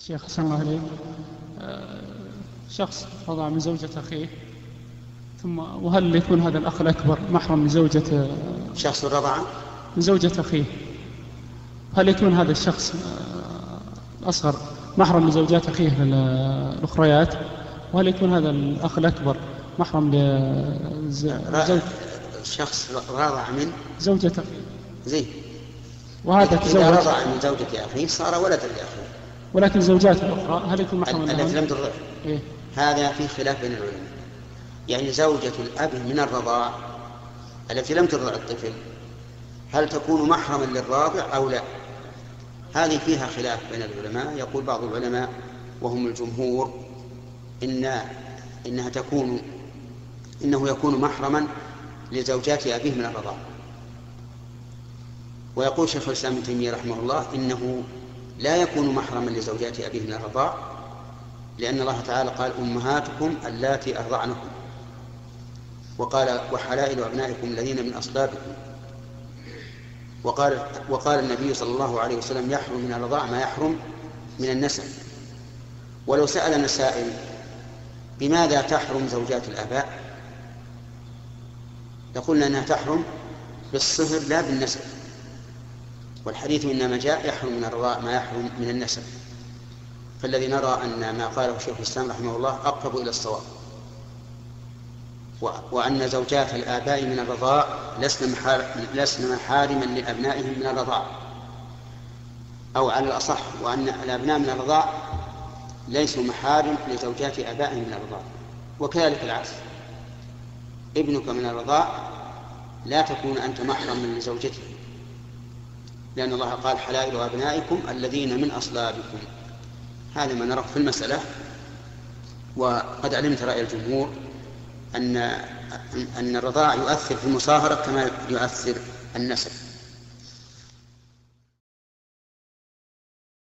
الشيخ حسن الله عليك آه، شخص رضع من زوجة أخيه ثم وهل يكون هذا الأخ الأكبر محرم من زوجة شخص رضع. من زوجة أخيه. هل يكون هذا الشخص آه، الأصغر محرم من زوجات أخيه الأخريات وهل يكون هذا الأخ الأكبر محرم لزوج شخص رضع من؟ زوجة أخيه. زين. وهذا إذا رضع من زوجة أخيه صار ولدا لأخيه. ولكن الزوجات الأخرى هل يكون محرم التي لم ترضع إيه؟ هذا في خلاف بين العلماء. يعني زوجة الأب من الرضاع التي لم ترضع الطفل هل تكون محرما للراضع أو لا؟ هذه فيها خلاف بين العلماء. يقول بعض العلماء وهم الجمهور إن إنها تكون إنه يكون محرما لزوجات أبيه من الرضاع. ويقول شيخ الإسلام ابن تيمية رحمه الله إنه لا يكون محرما لزوجات أبيه من الرضاع لأن الله تعالى قال أمهاتكم اللاتي أرضعنكم. وقال وحلائل أبنائكم الذين من أصلابكم. وقال وقال النبي صلى الله عليه وسلم يحرم من الرضاع ما يحرم من النسب. ولو سألنا سائل بماذا تحرم زوجات الآباء؟ لقلنا أنها تحرم بالصهر لا بالنسب. والحديث إنما جاء يحرم من الرضاء ما يحرم من النسب. فالذي نرى أن ما قاله شيخ الإسلام رحمه الله أقرب إلى الصواب. وأن زوجات الآباء من الرضاء لسن محارما لأبنائهم من الرضاع أو على الأصح وأن الأبناء من الرضاع ليسوا محارم لزوجات آبائهم من الرضاع وكذلك العكس. ابنك من الرضاع لا تكون أنت محرما لزوجته لأن الله قال حلائل أبنائكم الذين من أصلابكم. هذا ما نراه في المسألة. وقد علمت رأي الجمهور أن أن الرضاع يؤثر في المصاهرة كما يؤثر النسب.